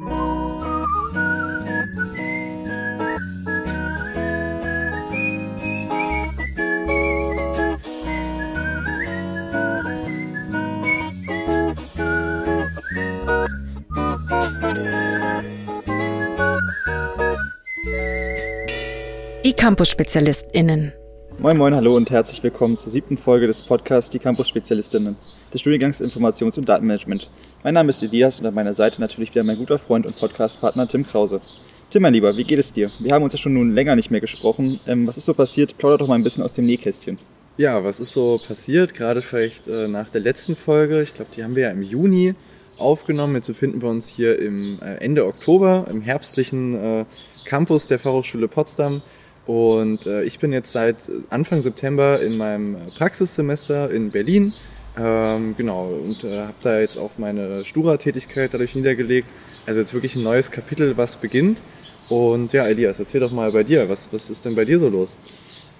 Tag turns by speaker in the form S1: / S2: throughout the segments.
S1: Die Campus-SpezialistInnen.
S2: Moin Moin, hallo und herzlich willkommen zur siebten Folge des Podcasts Die Campus-Spezialistinnen des Studiengangs Informations- und Datenmanagement. Mein Name ist Elias und an meiner Seite natürlich wieder mein guter Freund und Podcastpartner Tim Krause. Tim, mein Lieber, wie geht es dir? Wir haben uns ja schon nun länger nicht mehr gesprochen. Ähm, was ist so passiert? Plauder doch mal ein bisschen aus dem Nähkästchen.
S3: Ja, was ist so passiert? Gerade vielleicht äh, nach der letzten Folge. Ich glaube, die haben wir ja im Juni aufgenommen. Jetzt befinden wir uns hier im äh, Ende Oktober im herbstlichen äh, Campus der Fachhochschule Potsdam. Und äh, ich bin jetzt seit Anfang September in meinem Praxissemester in Berlin. Ähm, genau, und äh, habe da jetzt auch meine Stura-Tätigkeit dadurch niedergelegt. Also jetzt wirklich ein neues Kapitel, was beginnt. Und ja, Elias, erzähl doch mal bei dir, was, was ist denn bei dir so los?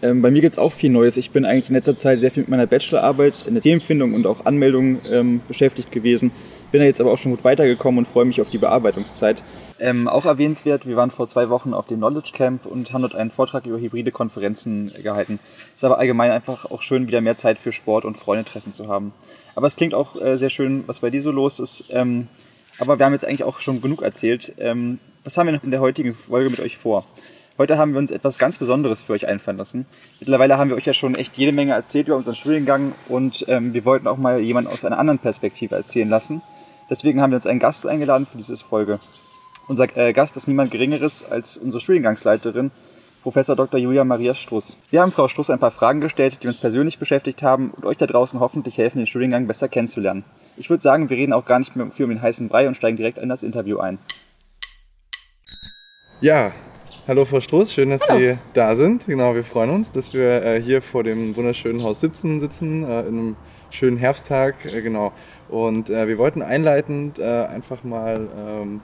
S2: Ähm, bei mir gibt es auch viel Neues. Ich bin eigentlich in letzter Zeit sehr viel mit meiner Bachelorarbeit in der Themenfindung und auch Anmeldung ähm, beschäftigt gewesen. Bin da jetzt aber auch schon gut weitergekommen und freue mich auf die Bearbeitungszeit. Ähm, auch erwähnenswert, wir waren vor zwei Wochen auf dem Knowledge Camp und haben dort einen Vortrag über hybride Konferenzen gehalten. Ist aber allgemein einfach auch schön, wieder mehr Zeit für Sport und Freundetreffen zu haben. Aber es klingt auch äh, sehr schön, was bei dir so los ist. Ähm, aber wir haben jetzt eigentlich auch schon genug erzählt. Ähm, was haben wir noch in der heutigen Folge mit euch vor? Heute haben wir uns etwas ganz Besonderes für euch einfallen lassen. Mittlerweile haben wir euch ja schon echt jede Menge erzählt über unseren Studiengang und ähm, wir wollten auch mal jemanden aus einer anderen Perspektive erzählen lassen. Deswegen haben wir uns einen Gast eingeladen für diese Folge. Unser äh, Gast ist niemand Geringeres als unsere Studiengangsleiterin, Professor Dr. Julia Maria Struss. Wir haben Frau Struss ein paar Fragen gestellt, die uns persönlich beschäftigt haben und euch da draußen hoffentlich helfen, den Studiengang besser kennenzulernen. Ich würde sagen, wir reden auch gar nicht mehr viel um den heißen Brei und steigen direkt in das Interview ein.
S3: Ja, hallo Frau Struss, schön, dass hallo. Sie da sind. Genau, wir freuen uns, dass wir äh, hier vor dem wunderschönen Haus 17 sitzen, äh, in einem schönen Herbsttag, äh, genau. Und äh, wir wollten einleitend äh, einfach mal ähm,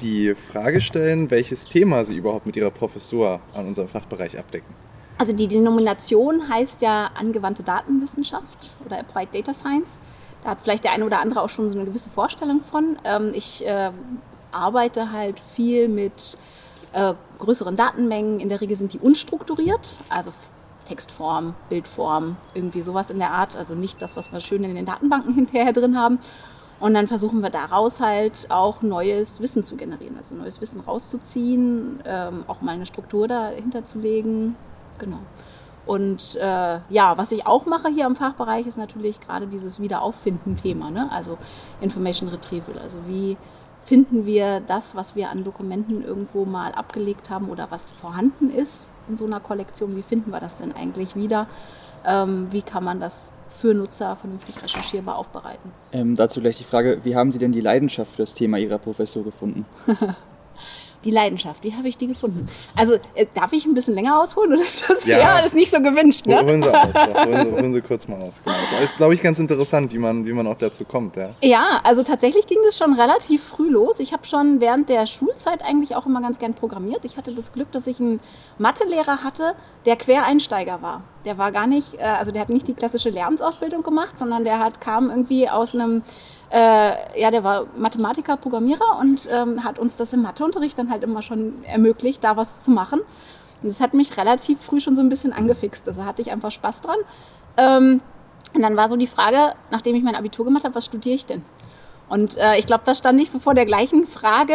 S3: die Frage stellen, welches Thema Sie überhaupt mit Ihrer Professur an unserem Fachbereich abdecken.
S4: Also die Denomination heißt ja angewandte Datenwissenschaft oder Applied Data Science. Da hat vielleicht der eine oder andere auch schon so eine gewisse Vorstellung von. Ähm, ich äh, arbeite halt viel mit äh, größeren Datenmengen. In der Regel sind die unstrukturiert, also Textform, Bildform, irgendwie sowas in der Art. Also nicht das, was wir schön in den Datenbanken hinterher drin haben. Und dann versuchen wir daraus halt auch neues Wissen zu generieren, also neues Wissen rauszuziehen, ähm, auch mal eine Struktur dahinter zu legen. Genau. Und äh, ja, was ich auch mache hier im Fachbereich ist natürlich gerade dieses Wiederauffinden-Thema, ne? also Information Retrieval. Also wie finden wir das, was wir an Dokumenten irgendwo mal abgelegt haben oder was vorhanden ist in so einer Kollektion, wie finden wir das denn eigentlich wieder? Ähm, wie kann man das für Nutzer vernünftig recherchierbar aufbereiten?
S2: Ähm, dazu gleich die Frage, wie haben Sie denn die Leidenschaft für das Thema Ihrer Professur gefunden?
S4: die Leidenschaft, wie habe ich die gefunden? Also, äh, darf ich ein bisschen länger ausholen oder ist das ja, ja das ist nicht so gewünscht, ne?
S3: Holen Sie aus, holen, Sie, holen Sie kurz mal aus. Genau. Das ist, glaube ich, ganz interessant, wie man, wie man auch dazu kommt, ja.
S4: Ja, also tatsächlich ging das schon relativ früh los. Ich habe schon während der Schulzeit eigentlich auch immer ganz gern programmiert. Ich hatte das Glück, dass ich einen Mathelehrer hatte, der Quereinsteiger war. Der war gar nicht, äh, also der hat nicht die klassische Lernsausbildung gemacht, sondern der hat, kam irgendwie aus einem äh, ja, der war Mathematiker, Programmierer und ähm, hat uns das im Matheunterricht dann halt immer schon ermöglicht, da was zu machen. Und das hat mich relativ früh schon so ein bisschen angefixt. Also hatte ich einfach Spaß dran. Ähm, und dann war so die Frage, nachdem ich mein Abitur gemacht habe, was studiere ich denn? Und äh, ich glaube, da stand ich so vor der gleichen Frage,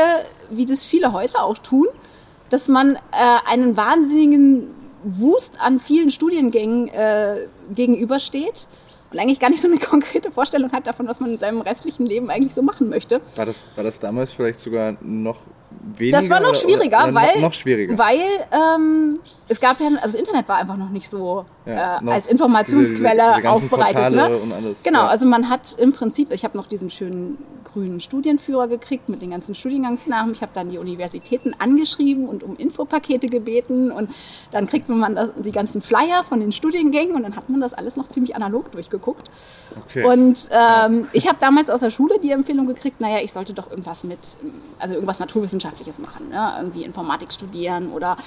S4: wie das viele heute auch tun, dass man äh, einen wahnsinnigen Wust an vielen Studiengängen äh, gegenübersteht und eigentlich gar nicht so eine konkrete Vorstellung hat davon, was man in seinem restlichen Leben eigentlich so machen möchte.
S3: War das, war das damals vielleicht sogar noch weniger?
S4: Das war noch schwieriger, oder, oder weil,
S3: noch, noch schwieriger.
S4: weil ähm, es gab ja, also das Internet war einfach noch nicht so ja, äh, als Informationsquelle diese, diese aufbereitet. Ne?
S3: Und alles.
S4: Genau, ja. also man hat im Prinzip, ich habe noch diesen schönen grünen Studienführer gekriegt mit den ganzen Studiengangsnamen. Ich habe dann die Universitäten angeschrieben und um Infopakete gebeten und dann kriegt man das, die ganzen Flyer von den Studiengängen und dann hat man das alles noch ziemlich analog durchgeguckt. Okay. Und ähm, ich habe damals aus der Schule die Empfehlung gekriegt, naja, ich sollte doch irgendwas mit, also irgendwas Naturwissenschaftliches machen, ne? irgendwie Informatik studieren oder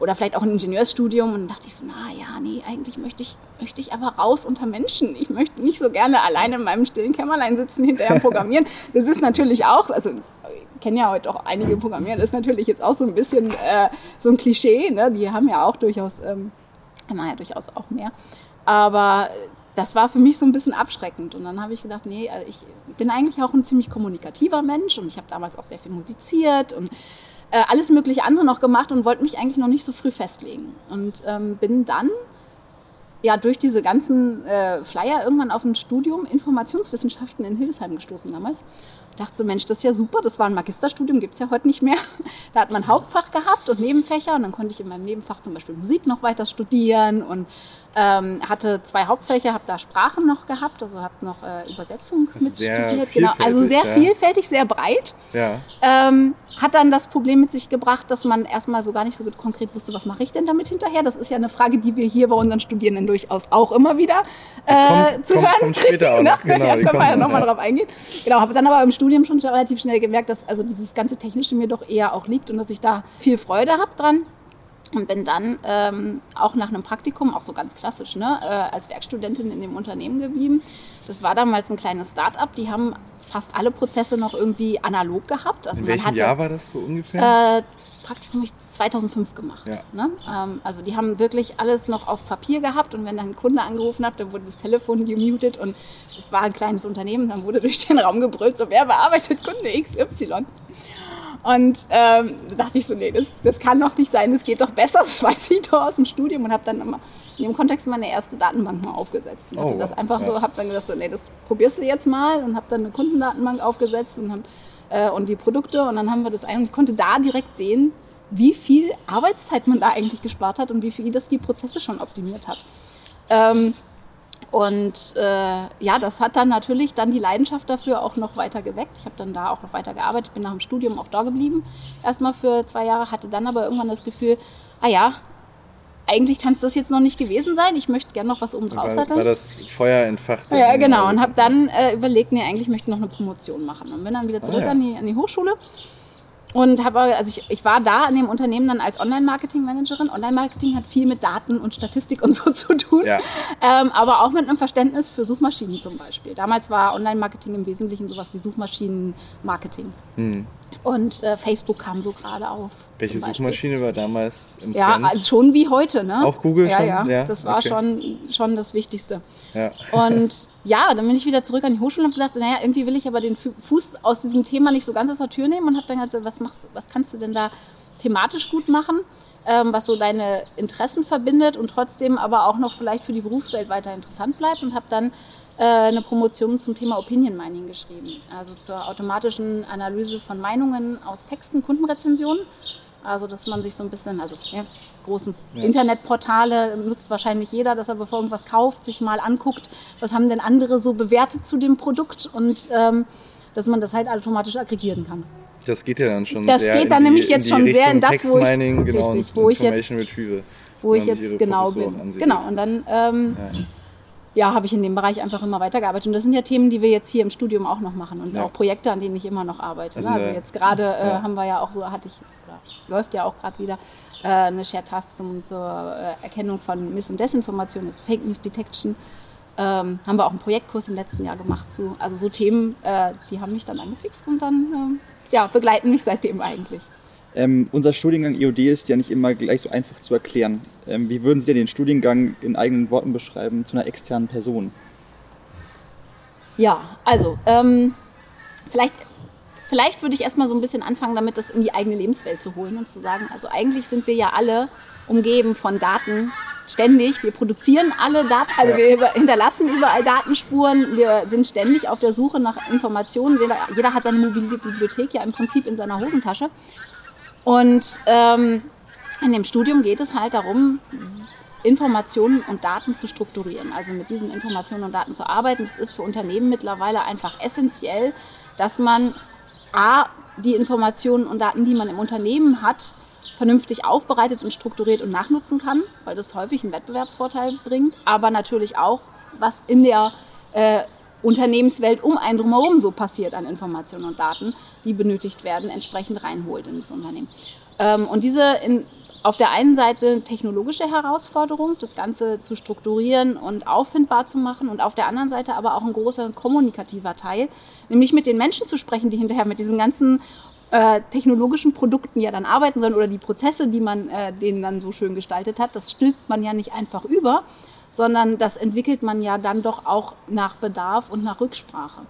S4: oder vielleicht auch ein Ingenieursstudium. Und dachte ich so, na ja, nee, eigentlich möchte ich, möchte ich aber raus unter Menschen. Ich möchte nicht so gerne alleine in meinem stillen Kämmerlein sitzen, hinterher programmieren. Das ist natürlich auch, also kennen ja heute auch einige Programmierer, das ist natürlich jetzt auch so ein bisschen äh, so ein Klischee, ne? die haben ja auch durchaus, ähm, machen ja durchaus auch mehr. Aber das war für mich so ein bisschen abschreckend. Und dann habe ich gedacht, nee, also ich bin eigentlich auch ein ziemlich kommunikativer Mensch und ich habe damals auch sehr viel musiziert und äh, alles mögliche andere noch gemacht und wollte mich eigentlich noch nicht so früh festlegen. Und ähm, bin dann ja durch diese ganzen äh, Flyer irgendwann auf ein Studium Informationswissenschaften in Hildesheim gestoßen damals. Dachte so, Mensch, das ist ja super, das war ein Magisterstudium, gibt es ja heute nicht mehr. Da hat man Hauptfach gehabt und Nebenfächer und dann konnte ich in meinem Nebenfach zum Beispiel Musik noch weiter studieren und ähm, hatte zwei Hauptfächer, habe da Sprachen noch gehabt, also habe noch äh, Übersetzung
S3: Also
S4: mit studiert. Genau, also sehr
S3: vielfältig, ja.
S4: vielfältig, sehr breit.
S3: Ja.
S4: Ähm, hat dann das Problem mit sich gebracht, dass man erstmal so gar nicht so gut konkret wusste, was mache ich denn damit hinterher. Das ist ja eine Frage, die wir hier bei unseren Studierenden durchaus auch immer wieder äh,
S3: Kommt-
S4: zu
S3: kommt-
S4: hören
S3: kommt später auch
S4: kriegen, ne?
S3: genau,
S4: ja, können wir ja
S3: noch,
S4: nochmal
S3: ja.
S4: drauf eingehen. Genau, habe dann aber im Studium schon relativ schnell gemerkt, dass also dieses ganze Technische mir doch eher auch liegt und dass ich da viel Freude habe dran. Und bin dann ähm, auch nach einem Praktikum, auch so ganz klassisch, ne, äh, als Werkstudentin in dem Unternehmen geblieben. Das war damals ein kleines Start-up, die haben fast alle Prozesse noch irgendwie analog gehabt. Also
S3: In welchem
S4: hatte,
S3: Jahr war das so ungefähr?
S4: äh, Praktikum habe ich 2005 gemacht.
S3: Ja.
S4: Ne? Ähm, also die haben wirklich alles noch auf Papier gehabt und wenn dann ein Kunde angerufen hat, dann wurde das Telefon gemutet und es war ein kleines Unternehmen, dann wurde durch den Raum gebrüllt, so wer bearbeitet Kunde XY. Und ähm, da dachte ich so, nee, das, das kann doch nicht sein, das geht doch besser, das weiß ich doch aus dem Studium und habe dann immer in dem Kontext meine erste Datenbank mal aufgesetzt. Und
S3: Oh,
S4: hatte das einfach
S3: Ja.
S4: so, habe dann gesagt, so, nee, das probierst du jetzt mal und habe dann eine Kundendatenbank aufgesetzt und, hab, äh, und die Produkte und dann haben wir das ein und ich konnte da direkt sehen, wie viel Arbeitszeit man da eigentlich gespart hat und wie viel das die Prozesse schon optimiert hat. Ähm, und äh, ja, das hat dann natürlich dann die Leidenschaft dafür auch noch weiter geweckt. Ich habe dann da auch noch weiter gearbeitet, bin nach dem Studium auch da geblieben, erstmal für zwei Jahre, hatte dann aber irgendwann das Gefühl, ah ja, eigentlich kann es das jetzt noch nicht gewesen sein, ich möchte gerne noch was oben drauf
S3: war,
S4: satteln.
S3: war das Feuer entfacht?
S4: Ja, genau. Und habe dann äh, überlegt, nee, eigentlich möchte ich noch eine Promotion machen. Und bin dann wieder zurück
S3: Ah, ja.
S4: an, die, an die Hochschule. Und habe, also ich, ich war da an dem Unternehmen dann als Online-Marketing-Managerin. Online-Marketing hat viel mit Daten und Statistik und so zu tun.
S3: Ja.
S4: Ähm, aber auch mit einem Verständnis für Suchmaschinen zum Beispiel. Damals war Online-Marketing im Wesentlichen sowas wie Suchmaschinen-Marketing. Und äh, Facebook kam so gerade auf.
S3: Welche. Suchmaschine war damals im
S4: Ja,
S3: Trend?
S4: also schon wie heute, ne?
S3: Auch Google
S4: ja,
S3: schon?
S4: Ja,
S3: Ja,
S4: das war
S3: okay.
S4: schon, schon das Wichtigste.
S3: ja.
S4: Und ja, dann bin ich wieder zurück an die Hochschule und habe gesagt, naja, irgendwie will ich aber den Fu- Fuß aus diesem Thema nicht so ganz aus der Tür nehmen und habe dann gesagt, was, machst, was kannst du denn da thematisch gut machen, ähm, was so deine Interessen verbindet und trotzdem aber auch noch vielleicht für die Berufswelt weiter interessant bleibt und habe dann eine Promotion zum Thema Opinion Mining geschrieben, also zur automatischen Analyse von Meinungen aus Texten, Kundenrezensionen. Also, dass man sich so ein bisschen, also ja, großen Internetportale nutzt wahrscheinlich jeder, dass er bevor irgendwas kauft, sich mal anguckt, was haben denn andere so bewertet zu dem Produkt und ähm, dass man das halt automatisch aggregieren kann.
S3: Das geht ja dann schon
S4: Das
S3: sehr
S4: geht
S3: in
S4: dann
S3: die,
S4: nämlich jetzt schon sehr
S3: Richtung
S4: in das, wo ich-
S3: genau,
S4: richtig, wo ich jetzt-
S3: Retrieval,
S4: Wo ich jetzt genau bin. Genau, und dann ähm, ja. Habe ich in dem Bereich einfach immer weitergearbeitet. Und das sind ja Themen, die wir jetzt hier im Studium auch noch machen und
S3: Ja.
S4: auch Projekte, an denen ich immer noch arbeite.
S3: Also
S4: ne? also jetzt gerade äh,
S3: ja.
S4: haben wir ja auch so, hatte ich, oder läuft ja auch gerade wieder, äh, eine Shared Task zum, zur äh, Erkennung von Miss- und Desinformation, also Fake News Detection. Ähm, haben wir auch einen Projektkurs im letzten Jahr gemacht zu. Also so Themen, äh, die haben mich dann angefixt und dann ähm, ja, begleiten mich seitdem eigentlich.
S2: Ähm, unser Studiengang IOD ist ja nicht immer gleich so einfach zu erklären. Ähm, wie würden Sie den Studiengang in eigenen Worten beschreiben zu einer externen Person?
S4: Ja, also ähm, vielleicht, vielleicht würde ich erstmal so ein bisschen anfangen, damit das in die eigene Lebenswelt zu holen und zu sagen, also eigentlich sind wir ja alle umgeben von Daten ständig. Wir produzieren alle Daten, also wir über- hinterlassen überall Datenspuren. Wir sind ständig auf der Suche nach Informationen. Jeder, jeder hat seine mobile Bibliothek ja im Prinzip in seiner Hosentasche. Und ähm, in dem Studium geht es halt darum, Informationen und Daten zu strukturieren, also mit diesen Informationen und Daten zu arbeiten. Das ist für Unternehmen mittlerweile einfach essentiell, dass man A, die Informationen und Daten, die man im Unternehmen hat, vernünftig aufbereitet und strukturiert und nachnutzen kann, weil das häufig einen Wettbewerbsvorteil bringt, aber natürlich auch, was in der äh, Unternehmenswelt um einen drumherum so passiert an Informationen und Daten, die benötigt werden, entsprechend reinholt in das Unternehmen. Ähm, und diese in, auf der einen Seite technologische Herausforderung, das Ganze zu strukturieren und auffindbar zu machen und auf der anderen Seite aber auch ein großer kommunikativer Teil, nämlich mit den Menschen zu sprechen, die hinterher mit diesen ganzen äh, technologischen Produkten ja dann arbeiten sollen oder die Prozesse, die man äh, denen dann so schön gestaltet hat, das stülpt man ja nicht einfach über, sondern das entwickelt man ja dann doch auch nach Bedarf und nach Rücksprache.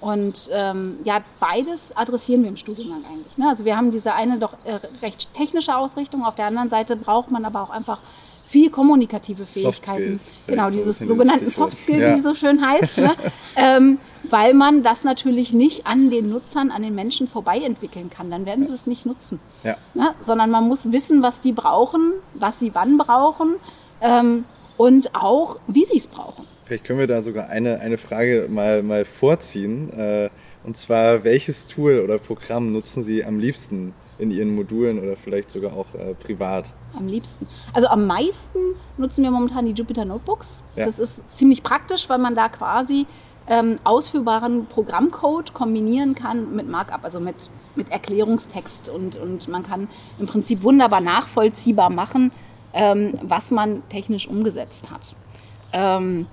S4: Und ähm, ja, beides adressieren wir im Studiengang eigentlich. Ne? Also wir haben diese eine doch äh, recht technische Ausrichtung, auf der anderen Seite braucht man aber auch einfach viel kommunikative Fähigkeiten. Genau, dieses so sogenannten Soft Skill, ja. wie so schön heißt. Ne? ähm, weil man das natürlich nicht an den Nutzern, an den Menschen vorbei entwickeln kann. Dann werden sie es nicht nutzen. Ja. Ne? Sondern man muss wissen, was die brauchen, was sie wann brauchen ähm, und auch, wie sie es brauchen.
S3: Vielleicht können wir da sogar eine, eine Frage mal, mal vorziehen. Äh, und zwar, welches Tool oder Programm nutzen Sie am liebsten in Ihren Modulen oder vielleicht sogar auch äh, privat?
S4: Am liebsten. Also am meisten nutzen wir momentan die Jupyter Notebooks. Ja. Das ist ziemlich praktisch, weil man da quasi ähm, ausführbaren Programmcode kombinieren kann mit Markup, also mit, mit Erklärungstext. Und, und man kann im Prinzip wunderbar nachvollziehbar machen, ähm, was man technisch umgesetzt hat. Ähm,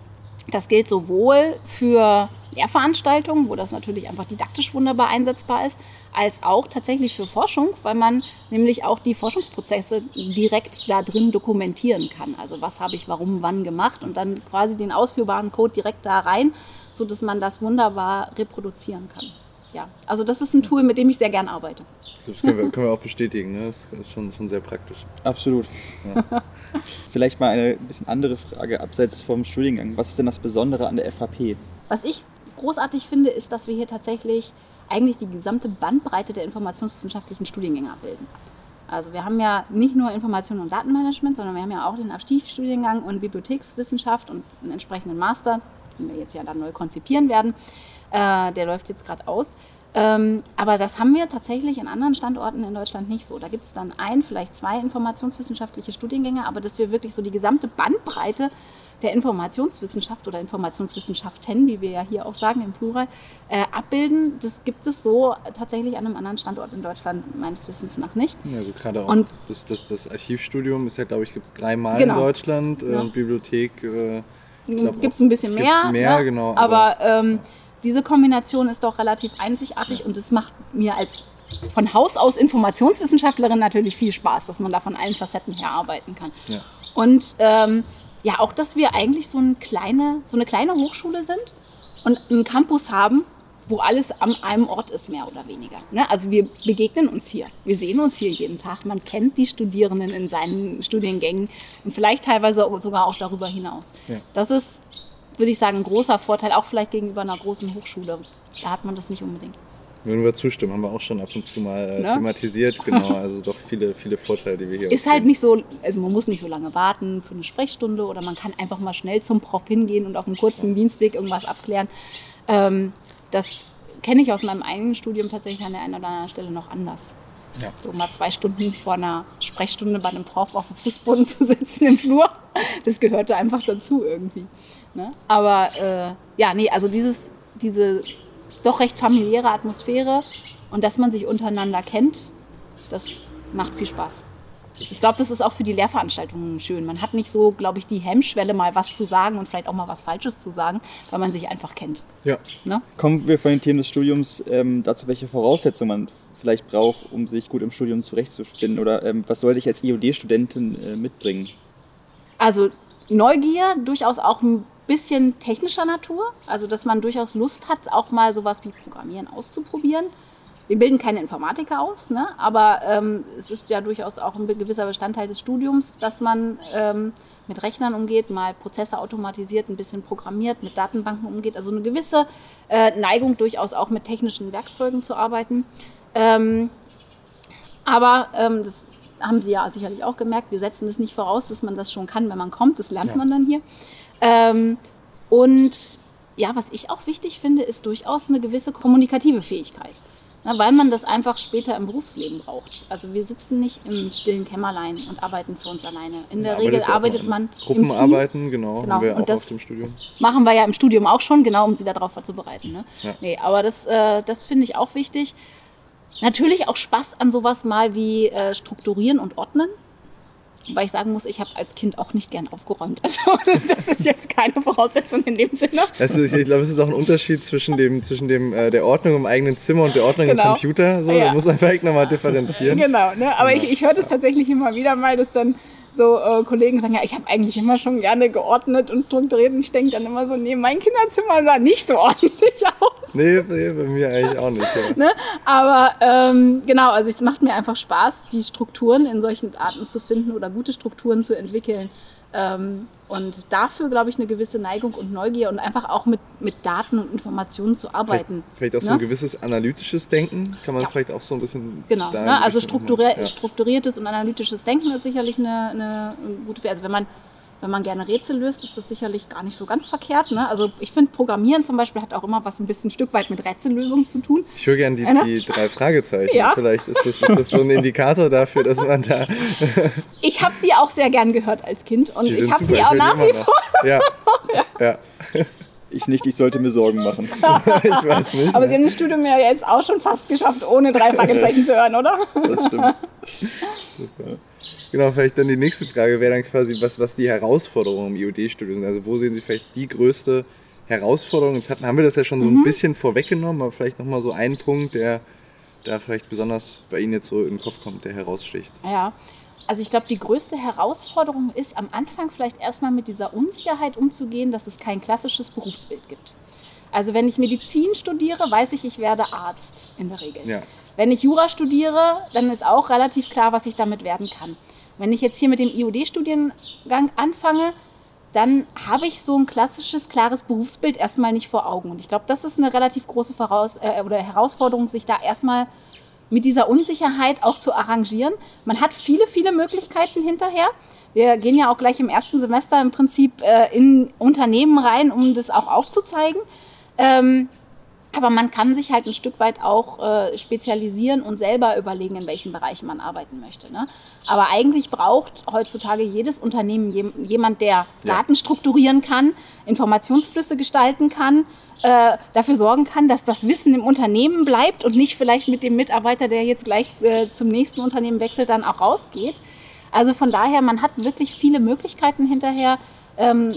S4: das gilt sowohl für Lehrveranstaltungen, wo das natürlich einfach didaktisch wunderbar einsetzbar ist, als auch tatsächlich für Forschung, weil man nämlich auch die Forschungsprozesse direkt da drin dokumentieren kann. Also was habe ich warum wann gemacht und dann quasi den ausführbaren Code direkt da rein so dass man das wunderbar reproduzieren kann. Ja, also das ist ein Tool, mit dem ich sehr gern arbeite.
S3: Das können wir, können wir auch bestätigen, ne? das ist schon, schon sehr praktisch.
S2: Absolut. Ja. Vielleicht mal eine bisschen andere Frage abseits vom Studiengang. Was ist denn das Besondere an der FHP?
S4: Was ich großartig finde, ist, dass wir hier tatsächlich eigentlich die gesamte Bandbreite der informationswissenschaftlichen Studiengänge abbilden. Also wir haben ja nicht nur Information- und Datenmanagement, sondern wir haben ja auch den Abstiefstudiengang und Bibliothekswissenschaft und einen entsprechenden Master den wir jetzt ja dann neu konzipieren werden. Äh, der läuft jetzt gerade aus. Ähm, aber das haben wir tatsächlich in anderen Standorten in Deutschland nicht so. Da gibt es dann ein, vielleicht zwei informationswissenschaftliche Studiengänge, aber dass wir wirklich so die gesamte Bandbreite der Informationswissenschaft oder Informationswissenschaften, wie wir ja hier auch sagen im Plural, äh, abbilden. Das gibt es so tatsächlich an einem anderen Standort in Deutschland meines Wissens nach nicht.
S3: Ja, also gerade auch und, das, das, das Archivstudium ist ja, glaube ich, gibt es dreimal genau. in Deutschland äh, ja. Bibliothek. Äh,
S4: Gibt es ein bisschen mehr.
S3: mehr
S4: ne?
S3: genau,
S4: aber, aber ähm, diese Kombination ist doch relativ einzigartig und es macht mir als von Haus aus Informationswissenschaftlerin natürlich viel Spaß, dass man da von allen Facetten her arbeiten kann. Ja. Und ähm, ja, auch, dass wir eigentlich so eine kleine, so eine kleine Hochschule sind und einen Campus haben, wo alles an einem Ort ist, mehr oder weniger. Ne? Also wir begegnen uns hier, wir sehen uns hier jeden Tag, man kennt die Studierenden in seinen Studiengängen und vielleicht teilweise sogar auch darüber hinaus. Ja. Das ist, würde ich sagen, ein großer Vorteil, auch vielleicht gegenüber einer großen Hochschule. Da hat man das nicht unbedingt.
S3: Würden wir zustimmen, haben wir auch schon ab und zu mal äh, ne? thematisiert, genau. Also doch viele, viele Vorteile, die wir hier
S4: Ist halt nicht so, also man muss nicht so lange warten für eine Sprechstunde oder man kann einfach mal schnell zum Prof hingehen und auf einem kurzen. Dienstweg irgendwas abklären. Ähm, das kenne ich aus meinem eigenen Studium tatsächlich an der einen oder anderen Stelle noch anders. Ja. So mal zwei Stunden vor einer Sprechstunde bei einem Prof auf dem Fußboden zu sitzen im Flur, das gehörte einfach dazu irgendwie. Ne? Aber äh, ja, nee, also dieses, diese doch recht familiäre Atmosphäre und dass man sich untereinander kennt, das macht viel Spaß. Ich glaube, das ist auch für die Lehrveranstaltungen schön. Man hat nicht so, glaube ich, die Hemmschwelle, mal was zu sagen und vielleicht auch mal was Falsches zu sagen, weil man sich einfach kennt.
S2: Ja. Ne? Kommen wir von den Themen des Studiums ähm, dazu, welche Voraussetzungen man vielleicht braucht, um sich gut im Studium zurechtzufinden? Oder ähm, was sollte ich als IOD-Studentin äh, mitbringen?
S4: Also Neugier, durchaus auch ein bisschen technischer Natur. Also dass man durchaus Lust hat, auch mal sowas wie Programmieren auszuprobieren wir bilden keine Informatiker aus, ne? aber ähm, es ist ja durchaus auch ein gewisser Bestandteil des Studiums, dass man ähm, mit Rechnern umgeht, mal Prozesse automatisiert, ein bisschen programmiert, mit Datenbanken umgeht. Also eine gewisse äh, Neigung durchaus auch mit technischen Werkzeugen zu arbeiten. Ähm, aber ähm, das haben Sie ja sicherlich auch gemerkt, wir setzen es nicht voraus, dass man das schon kann, wenn man kommt. Das lernt ja. man dann hier. Ähm, und ja, was ich auch wichtig finde, ist durchaus eine gewisse kommunikative Fähigkeit. Na, weil man das einfach später im Berufsleben braucht. Also wir sitzen nicht im stillen Kämmerlein und arbeiten für uns alleine. In der Regel arbeitet man
S3: Gruppenarbeiten, genau, genau.
S4: Und das machen wir ja im Studium auch schon, genau, um sie darauf vorzubereiten. Ne? Ja. Nee, aber das, äh, das finde ich auch wichtig. Natürlich auch Spaß an sowas mal wie äh, Strukturieren und Ordnen. Weil ich sagen muss, ich habe als Kind auch nicht gern aufgeräumt. Also das ist jetzt keine Voraussetzung in dem Sinne.
S3: Also ich, ich glaube, es ist auch ein Unterschied zwischen dem, zwischen dem äh, der Ordnung im eigenen Zimmer und der Ordnung
S4: Genau.
S3: im Computer. So,
S4: Ja.
S3: Da muss man vielleicht nochmal differenzieren.
S4: Genau, ne? aber ich, ich höre das tatsächlich immer wieder mal, dass dann so äh, Kollegen sagen, ja, ich habe eigentlich immer schon gerne geordnet und strukturiert und ich denke dann immer so, nee, mein Kinderzimmer sah nicht so ordentlich aus.
S3: Nee, nee, bei mir eigentlich auch nicht. Ja.
S4: Ne? Aber ähm, genau, also es macht mir einfach Spaß, die Strukturen in solchen Arten zu finden oder gute Strukturen zu entwickeln. Ähm, und dafür, glaube ich, eine gewisse Neigung und Neugier und einfach auch mit, mit Daten und Informationen zu
S3: Vielleicht,
S4: arbeiten.
S3: vielleicht auch so
S4: ne?
S3: ein gewisses analytisches Denken, kann man
S4: Ja.
S3: vielleicht auch so ein bisschen.
S4: Genau, ne? also strukturi.
S3: Ja.
S4: strukturiertes und analytisches Denken ist sicherlich eine, eine gute, also wenn man, wenn man gerne Rätsel löst, ist das sicherlich gar nicht so ganz verkehrt. Ne? Also ich finde, Programmieren zum Beispiel hat auch immer was ein bisschen ein Stück weit mit Rätsellösung zu tun.
S3: Ich höre gerne die, die drei Fragezeichen.
S4: Ja.
S3: Vielleicht ist das, ist das so ein Indikator dafür, dass man da.
S4: Ich habe die auch sehr gern gehört als Kind und ich habe die auch nach wie vor.
S3: Ja. ja.
S2: Ich nicht, ich sollte mir Sorgen machen.
S3: ich weiß nicht.
S4: Aber
S3: ne?
S4: Sie haben das Studium ja jetzt auch schon fast geschafft, ohne drei Fragezeichen zu hören, oder?
S2: Das stimmt.
S3: Genau, vielleicht dann die nächste Frage wäre dann quasi, was, was die Herausforderungen im IOD-Studium sind. Also wo sehen Sie vielleicht die größte Herausforderung? Jetzt hatten, haben wir das ja schon so
S4: Mhm.
S3: ein bisschen vorweggenommen, aber vielleicht nochmal so ein Punkt, der da vielleicht besonders bei Ihnen jetzt so in den Kopf kommt, der heraussticht.
S4: Ja, also ich glaube, die größte Herausforderung ist am Anfang vielleicht erstmal mit dieser Unsicherheit umzugehen, dass es kein klassisches Berufsbild gibt. Also wenn ich Medizin studiere, weiß ich, ich werde Arzt in der Regel.
S3: Ja.
S4: Wenn ich Jura studiere, dann ist auch relativ klar, was ich damit werden kann. Wenn ich jetzt hier mit dem IOD-Studiengang anfange, dann habe ich so ein klassisches, klares Berufsbild erstmal nicht vor Augen. Und ich glaube, das ist eine relativ große Voraus äh, oder Herausforderung, sich da erstmal mit dieser Unsicherheit auch zu arrangieren. Man hat viele, viele Möglichkeiten hinterher. Wir gehen ja auch gleich im ersten Semester im Prinzip äh, in Unternehmen rein, um das auch aufzuzeigen. Ähm, aber man kann sich halt ein Stück weit auch äh, spezialisieren und selber überlegen, in welchen Bereichen man arbeiten möchte. Ne? Aber eigentlich braucht heutzutage jedes Unternehmen jem, jemand, der Daten strukturieren kann, Informationsflüsse gestalten kann, äh, dafür sorgen kann, dass das Wissen im Unternehmen bleibt und nicht vielleicht mit dem Mitarbeiter, der jetzt gleich äh, zum nächsten Unternehmen wechselt, dann auch rausgeht. Also von daher, man hat wirklich viele Möglichkeiten hinterher, ähm,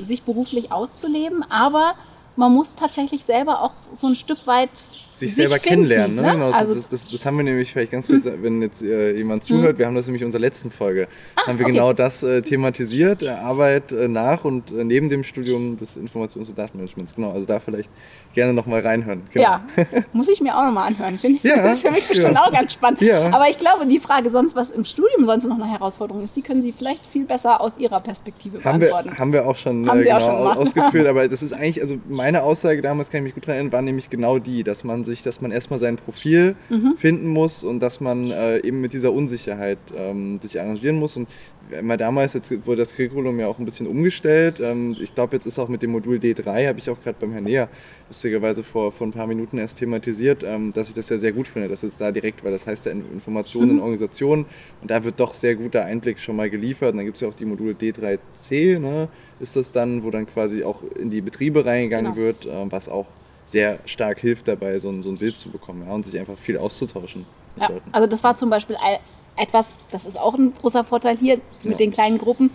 S4: sich beruflich auszuleben, aber man muss tatsächlich selber auch so ein Stück weit
S3: sich selber
S4: finden,
S3: kennenlernen. Ne?
S4: ne?
S3: Genau,
S4: Also-
S3: das, das, das haben wir nämlich vielleicht ganz kurz, wenn jetzt äh, jemand zuhört, wir haben das nämlich in unserer letzten Folge, haben wir
S4: Ah, okay.
S3: genau das äh, thematisiert, äh, Arbeit äh, nach und äh, neben dem Studium des Informations- und Datenmanagements. Genau, also da vielleicht gerne nochmal reinhören. Genau.
S4: Ja, muss ich mir auch nochmal anhören. Finde ich
S3: Ja,
S4: das ist für mich bestimmt
S3: ja.
S4: auch ganz spannend.
S3: Ja.
S4: Aber ich glaube, die Frage sonst, was im Studium sonst noch eine Herausforderung ist, die können Sie vielleicht viel besser aus Ihrer Perspektive
S3: Haben wir,
S4: beantworten.
S3: haben wir auch schon,
S4: Haben
S3: äh,
S4: Sie auch
S3: genau
S4: schon
S3: ausgeführt, aber das ist eigentlich, also meine Aussage damals, kann ich mich gut erinnern, war nämlich genau die, dass man sich, dass man erstmal sein Profil
S4: Mhm.
S3: finden muss und dass man äh, eben mit dieser Unsicherheit ähm, sich arrangieren muss und mal damals, jetzt wurde das Curriculum ja auch ein bisschen umgestellt. Ähm, ich glaube, jetzt ist auch mit dem Modul D3, habe ich auch gerade beim Herrn Neher lustigerweise vor, vor ein paar Minuten erst thematisiert, ähm, dass ich das ja sehr gut finde, dass es da direkt, weil das heißt ja In- Informationen
S4: Mhm.
S3: in Organisationen und da wird doch sehr guter Einblick schon mal geliefert. Und dann gibt es ja auch die Module D3C, ne, ist das dann, wo dann quasi auch in die Betriebe reingegangen
S4: Genau.
S3: wird, ähm, was auch sehr stark hilft dabei, so ein, so ein Bild zu bekommen ja, und sich einfach viel auszutauschen.
S4: Ja,
S3: Leuten.
S4: also das war zum Beispiel etwas, das ist auch ein großer Vorteil hier mit
S3: Ja.
S4: den kleinen Gruppen.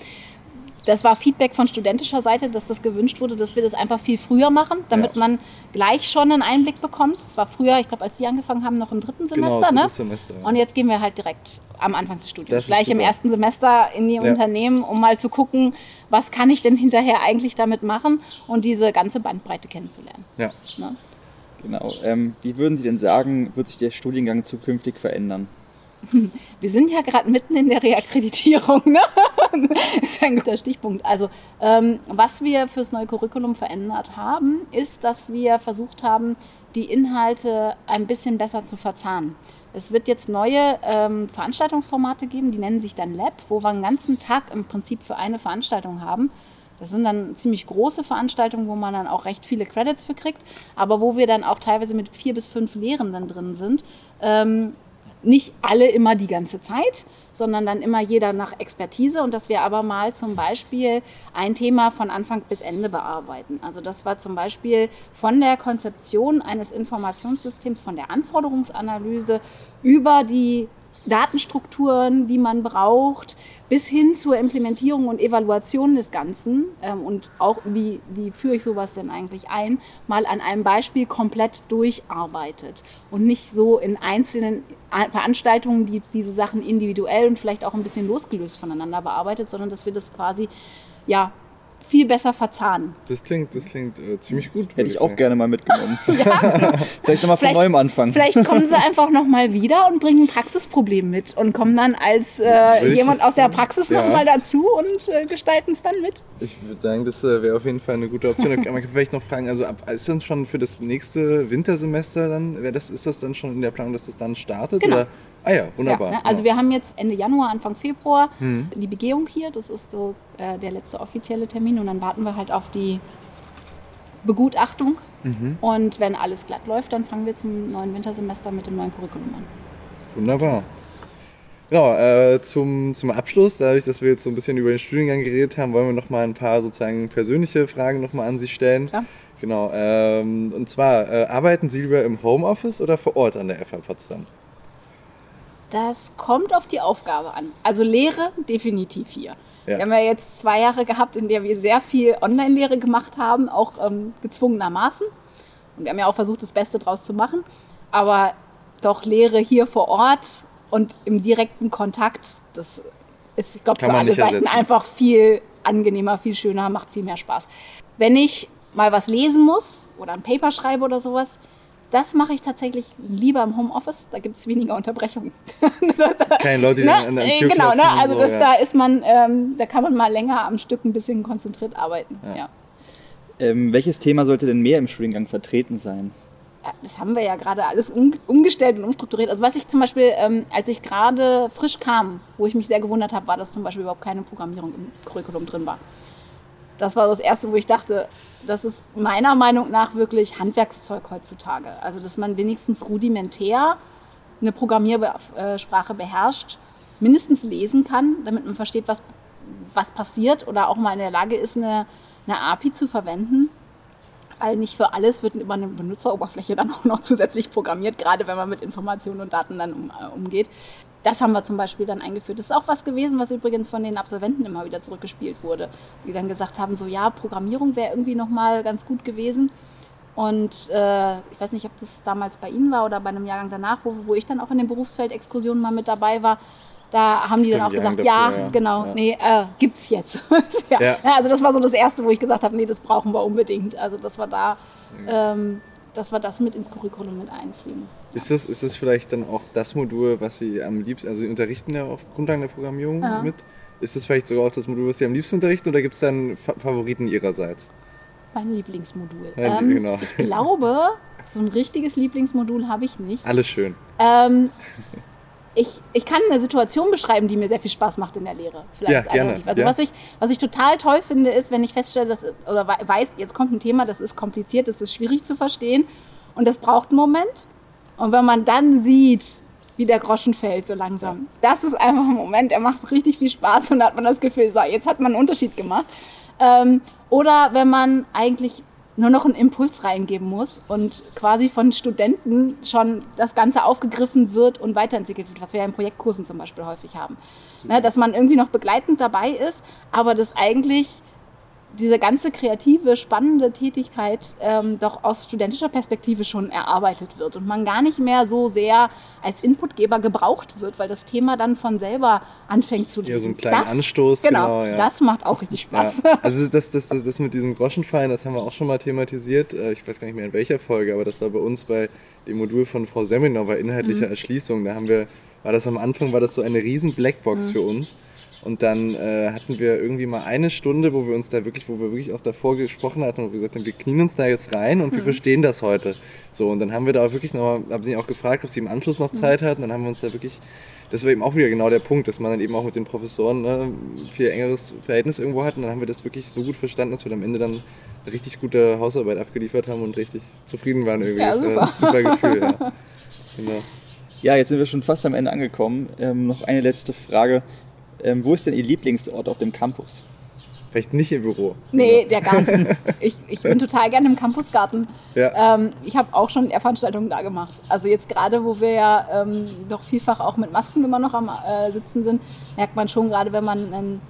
S4: Das war Feedback von studentischer Seite, dass das gewünscht wurde, dass wir das einfach viel früher machen, damit
S3: Ja.
S4: man gleich schon einen Einblick bekommt. Das war früher, ich glaube, als Sie angefangen haben, noch im dritten Semester.
S3: genau,
S4: ne?
S3: drittes Semester. ja.
S4: Und jetzt gehen wir halt direkt am Anfang des Studiums,
S3: Das
S4: gleich im ersten Semester in die
S3: Ja.
S4: Unternehmen, um mal zu gucken, was kann ich denn hinterher eigentlich damit machen und diese ganze Bandbreite kennenzulernen.
S3: ja.
S4: Ne?
S2: Genau. Ähm, wie würden Sie denn sagen, wird sich der Studiengang zukünftig verändern?
S4: Wir sind ja gerade mitten in der Reakkreditierung. Ne? Das ist ein guter Stichpunkt. Also, ähm, was wir fürs neue Curriculum verändert haben, ist, dass wir versucht haben, die Inhalte ein bisschen besser zu verzahnen. Es wird jetzt neue ähm, Veranstaltungsformate geben, die nennen sich dann Lab, wo wir einen ganzen Tag im Prinzip für eine Veranstaltung haben. Das sind dann ziemlich große Veranstaltungen, wo man dann auch recht viele Credits für kriegt, aber wo wir dann auch teilweise mit vier bis fünf Lehrenden drin sind. Ähm, nicht alle immer die ganze Zeit, sondern dann immer jeder nach Expertise und dass wir aber mal zum Beispiel ein Thema von Anfang bis Ende bearbeiten. Also das war zum Beispiel von der Konzeption eines Informationssystems, von der Anforderungsanalyse über die Datenstrukturen, die man braucht, bis hin zur Implementierung und Evaluation des Ganzen. Ähm, und auch wie, wie führe ich sowas denn eigentlich ein, mal an einem Beispiel komplett durcharbeitet und nicht so in einzelnen Veranstaltungen, die diese Sachen individuell und vielleicht auch ein bisschen losgelöst voneinander bearbeitet, sondern dass wir das quasi ja viel besser verzahnen.
S3: Das klingt, das klingt äh, ziemlich gut.
S2: Hätte ich auch gerne mal mitgenommen. ja. vielleicht nochmal von neuem anfangen.
S4: Vielleicht kommen sie einfach nochmal wieder und bringen ein Praxisproblem mit und kommen dann als äh, jemand aus der Praxis ja. nochmal dazu und äh, gestalten es dann mit.
S3: Ich würde sagen, das äh, wäre auf jeden Fall eine gute Option. Man kann vielleicht noch fragen, also ab, ist das schon für das nächste Wintersemester dann, das, ist das dann schon in der Planung, dass das dann startet?
S4: Genau.
S3: Oder? Ah ja, wunderbar.
S4: Ja, ne? Also wir haben jetzt Ende Januar, Anfang Februar hm. die Begehung hier. Das ist so äh, der letzte offizielle Termin. Und dann warten wir halt auf die Begutachtung. Mhm. Und wenn alles glatt läuft, dann fangen wir zum neuen Wintersemester mit dem neuen Curriculum an.
S3: Wunderbar. Genau, äh, zum, zum Abschluss, dadurch, dass wir jetzt so ein bisschen über den Studiengang geredet haben, wollen wir noch mal ein paar sozusagen persönliche Fragen noch mal an Sie stellen.
S4: Klar.
S3: Genau, ähm, und zwar, äh, arbeiten Sie lieber im Homeoffice oder vor Ort an der FH Potsdam?
S4: Das kommt auf die Aufgabe an. Also Lehre definitiv hier. Ja. Wir haben ja jetzt zwei Jahre gehabt, in der wir sehr viel Online-Lehre gemacht haben, auch ähm, gezwungenermaßen. Und wir haben ja auch versucht, das Beste draus zu machen. Aber doch Lehre hier vor Ort und im direkten Kontakt, das ist, ich glaube, für alle Seiten ersetzen. einfach viel angenehmer, viel schöner, macht viel mehr Spaß. Wenn ich mal was lesen muss oder ein Paper schreibe oder sowas, das mache ich tatsächlich lieber im Homeoffice. Da gibt es weniger Unterbrechungen.
S3: Keine Leute, die ne? an der
S4: Tür Genau, ne? also so, das, ja. da ist man, ähm, da kann man mal länger am Stück ein bisschen konzentriert arbeiten. Ja. ja.
S2: Ähm, welches Thema sollte denn mehr im Studiengang vertreten sein?
S4: Das haben wir ja gerade alles um, umgestellt und umstrukturiert. Also was ich zum Beispiel, ähm, als ich gerade frisch kam, wo ich mich sehr gewundert habe, war, dass zum Beispiel überhaupt keine Programmierung im Curriculum drin war das war das Erste, wo ich dachte, das ist meiner Meinung nach wirklich Handwerkszeug heutzutage. Also, dass man wenigstens rudimentär eine Programmiersprache beherrscht, mindestens lesen kann, damit man versteht, was, was passiert oder auch mal in der Lage ist, eine, eine API zu verwenden. Weil nicht für alles wird über eine Benutzeroberfläche dann auch noch zusätzlich programmiert, gerade wenn man mit Informationen und Daten dann um, äh, umgeht das haben wir zum Beispiel dann eingeführt. Das ist auch was gewesen, was übrigens von den Absolventen immer wieder zurückgespielt wurde, die dann gesagt haben, so ja, Programmierung wäre irgendwie nochmal ganz gut gewesen. Und äh, ich weiß nicht, ob das damals bei Ihnen war oder bei einem Jahrgang danach, wo, wo ich dann auch in den Berufsfeldexkursionen mal mit dabei war. Da haben die Stimmt, dann auch gesagt, ja, ja, genau, ja. nee, äh, gibt's jetzt. ja. Also das war so das Erste, wo ich gesagt habe, nee, das brauchen wir unbedingt. Also dass wir da, ähm, dass wir das mit ins Curriculum mit einfliegen.
S3: Ist das, ist das vielleicht dann auch das Modul, was Sie am liebsten, also Sie unterrichten ja auf Grundlagen der Programmierung ja. mit? Ist das vielleicht sogar auch das Modul, was Sie am liebsten unterrichten oder gibt es dann Favoriten Ihrerseits?
S4: Mein Lieblingsmodul. Ja, ähm, genau. Ich glaube, so ein richtiges Lieblingsmodul habe ich nicht.
S3: Alles schön.
S4: Ähm, ich, ich kann eine Situation beschreiben, die mir sehr viel Spaß macht in der Lehre.
S3: Vielleicht ja, gerne.
S4: Also
S3: ja.
S4: was, ich, was ich total toll finde, ist, wenn ich feststelle, dass, oder weiß, jetzt kommt ein Thema, das ist kompliziert, das ist schwierig zu verstehen und das braucht einen Moment. Und wenn man dann sieht, wie der Groschen fällt so langsam, das ist einfach ein Moment, der macht richtig viel Spaß und da hat man das Gefühl, so, jetzt hat man einen Unterschied gemacht. Ähm, oder wenn man eigentlich nur noch einen Impuls reingeben muss und quasi von Studenten schon das Ganze aufgegriffen wird und weiterentwickelt wird, was wir ja in Projektkursen zum Beispiel häufig haben. Ne, dass man irgendwie noch begleitend dabei ist, aber das eigentlich diese ganze kreative, spannende Tätigkeit ähm, doch aus studentischer Perspektive schon erarbeitet wird und man gar nicht mehr so sehr als Inputgeber gebraucht wird, weil das Thema dann von selber anfängt zu
S3: leben. Ja, so einen kleinen das, Anstoß.
S4: Genau, genau ja. das macht auch richtig Spaß.
S3: Ja. Also das, das, das, das mit diesem Groschenfallen, das haben wir auch schon mal thematisiert. Äh, ich weiß gar nicht mehr in welcher Folge, aber das war bei uns bei dem Modul von Frau Seminor, bei inhaltlicher mhm. Erschließung. Da haben wir, war das am Anfang, war das so eine riesen Blackbox mhm. für uns und dann äh, hatten wir irgendwie mal eine Stunde, wo wir uns da wirklich, wo wir wirklich auch davor gesprochen hatten und wir gesagt haben, wir knien uns da jetzt rein und mhm. wir verstehen das heute. So, und dann haben wir da auch wirklich nochmal, haben sie auch gefragt, ob sie im Anschluss noch mhm. Zeit hatten. Dann haben wir uns da wirklich, das war eben auch wieder genau der Punkt, dass man dann eben auch mit den Professoren ne, viel engeres Verhältnis irgendwo hat. Und dann haben wir das wirklich so gut verstanden, dass wir am Ende dann eine richtig gute Hausarbeit abgeliefert haben und richtig zufrieden waren irgendwie.
S4: Ja, super.
S3: Äh, super Gefühl, ja.
S2: Genau. Ja, jetzt sind wir schon fast am Ende angekommen. Ähm, noch eine letzte Frage. Ähm, wo ist denn Ihr Lieblingsort auf dem Campus?
S3: Vielleicht nicht im Büro.
S4: Nee, der Garten. Ich, ich bin total gerne im Campusgarten.
S3: Ja.
S4: Ähm, ich habe auch schon Veranstaltungen da gemacht. Also jetzt gerade, wo wir ja ähm, doch vielfach auch mit Masken immer noch am äh, Sitzen sind, merkt man schon gerade, wenn man einen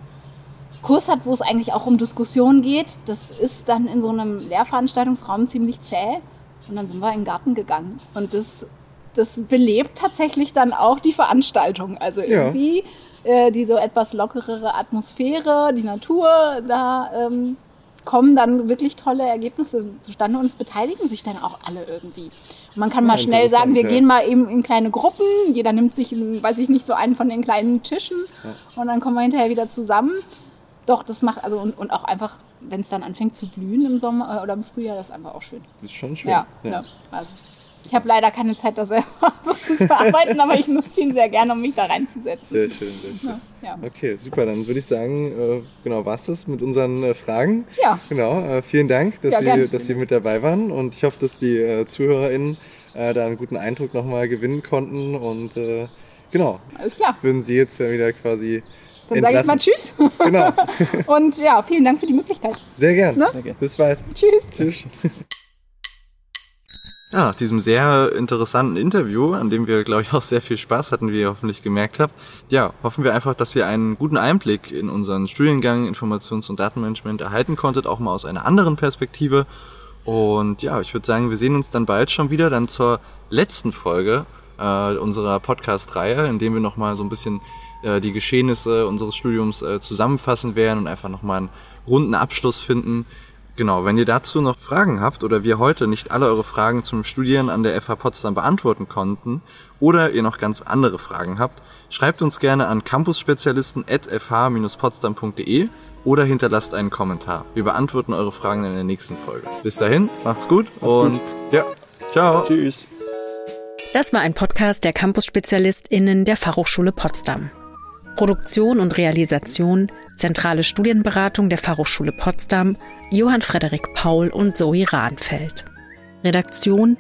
S4: Kurs hat, wo es eigentlich auch um Diskussionen geht, das ist dann in so einem Lehrveranstaltungsraum ziemlich zäh. Und dann sind wir in den Garten gegangen. Und das, das belebt tatsächlich dann auch die Veranstaltung. Also
S3: Ja.
S4: Äh, die so etwas lockerere Atmosphäre, die Natur, da ähm, kommen dann wirklich tolle Ergebnisse zustande und es beteiligen sich dann auch alle irgendwie. Und man kann
S3: Ja,
S4: mal schnell sagen, wir
S3: ja.
S4: gehen mal eben in kleine Gruppen, jeder nimmt sich, weiß ich nicht, so einen von den kleinen Tischen und dann kommen wir hinterher wieder zusammen. Doch, das macht, also und, und auch einfach, wenn es dann anfängt zu blühen im Sommer äh, oder im Frühjahr, das ist einfach auch schön.
S3: Das ist schon schön.
S4: Ja, ja. Also, ich habe leider keine Zeit, da selber zu arbeiten, aber ich nutze ihn sehr gerne, um mich da reinzusetzen.
S3: Sehr schön, sehr schön.
S4: Ja.
S3: Okay, super. Dann würde ich sagen, äh, genau, war's das mit unseren äh, Fragen.
S4: Ja.
S3: Genau. Äh, vielen Dank, dass,
S4: Ja,
S3: Sie,
S4: gerne.
S3: dass Sie mit dabei waren und ich hoffe, dass die ZuhörerInnen da einen guten Eindruck nochmal gewinnen konnten und genau,
S4: Alles klar.
S3: würden Sie jetzt ja wieder quasi
S4: Dann sage ich mal. Tschüss
S3: Genau.
S4: und ja, vielen Dank für die Möglichkeit.
S3: Sehr gern.
S4: Ne?
S3: Bis bald.
S4: Tschüss.
S3: Tschüss. Ja, nach diesem sehr interessanten Interview, an dem wir, glaube ich, auch sehr viel Spaß hatten, wie ihr hoffentlich gemerkt habt, ja, hoffen wir einfach, dass ihr einen guten Einblick in unseren Studiengang Informations- und Datenmanagement erhalten konntet, auch mal aus einer anderen Perspektive. Und ja, ich würde sagen, wir sehen uns dann bald schon wieder, dann zur letzten Folge äh, unserer Podcast-Reihe, in dem wir nochmal so ein bisschen äh, die Geschehnisse unseres Studiums äh, zusammenfassen werden und einfach nochmal einen runden Abschluss finden. Genau, wenn ihr dazu noch Fragen habt oder wir heute nicht alle eure Fragen zum Studieren an der FH Potsdam beantworten konnten oder ihr noch ganz andere Fragen habt, schreibt uns gerne an campusspezialisten.fh-potsdam.de oder hinterlasst einen Kommentar. Wir beantworten eure Fragen in der nächsten Folge. Bis dahin, macht's gut
S2: Macht's
S3: und
S2: gut.
S3: ja, ciao.
S2: Tschüss.
S1: Das war ein Podcast der Campus-SpezialistInnen der Fachhochschule Potsdam. Produktion und Realisation, zentrale Studienberatung der Fachhochschule Potsdam, Johann Frederik Paul und Zoe Rahnfeld. Redaktion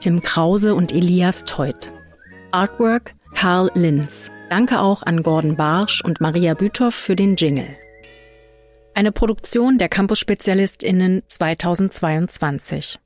S1: Tim Krause und Elias Teut. Artwork Karl Linz. Danke auch an Gordon Barsch und Maria Büthoff für den Jingle. Eine Produktion der Campus-SpezialistInnen 2022.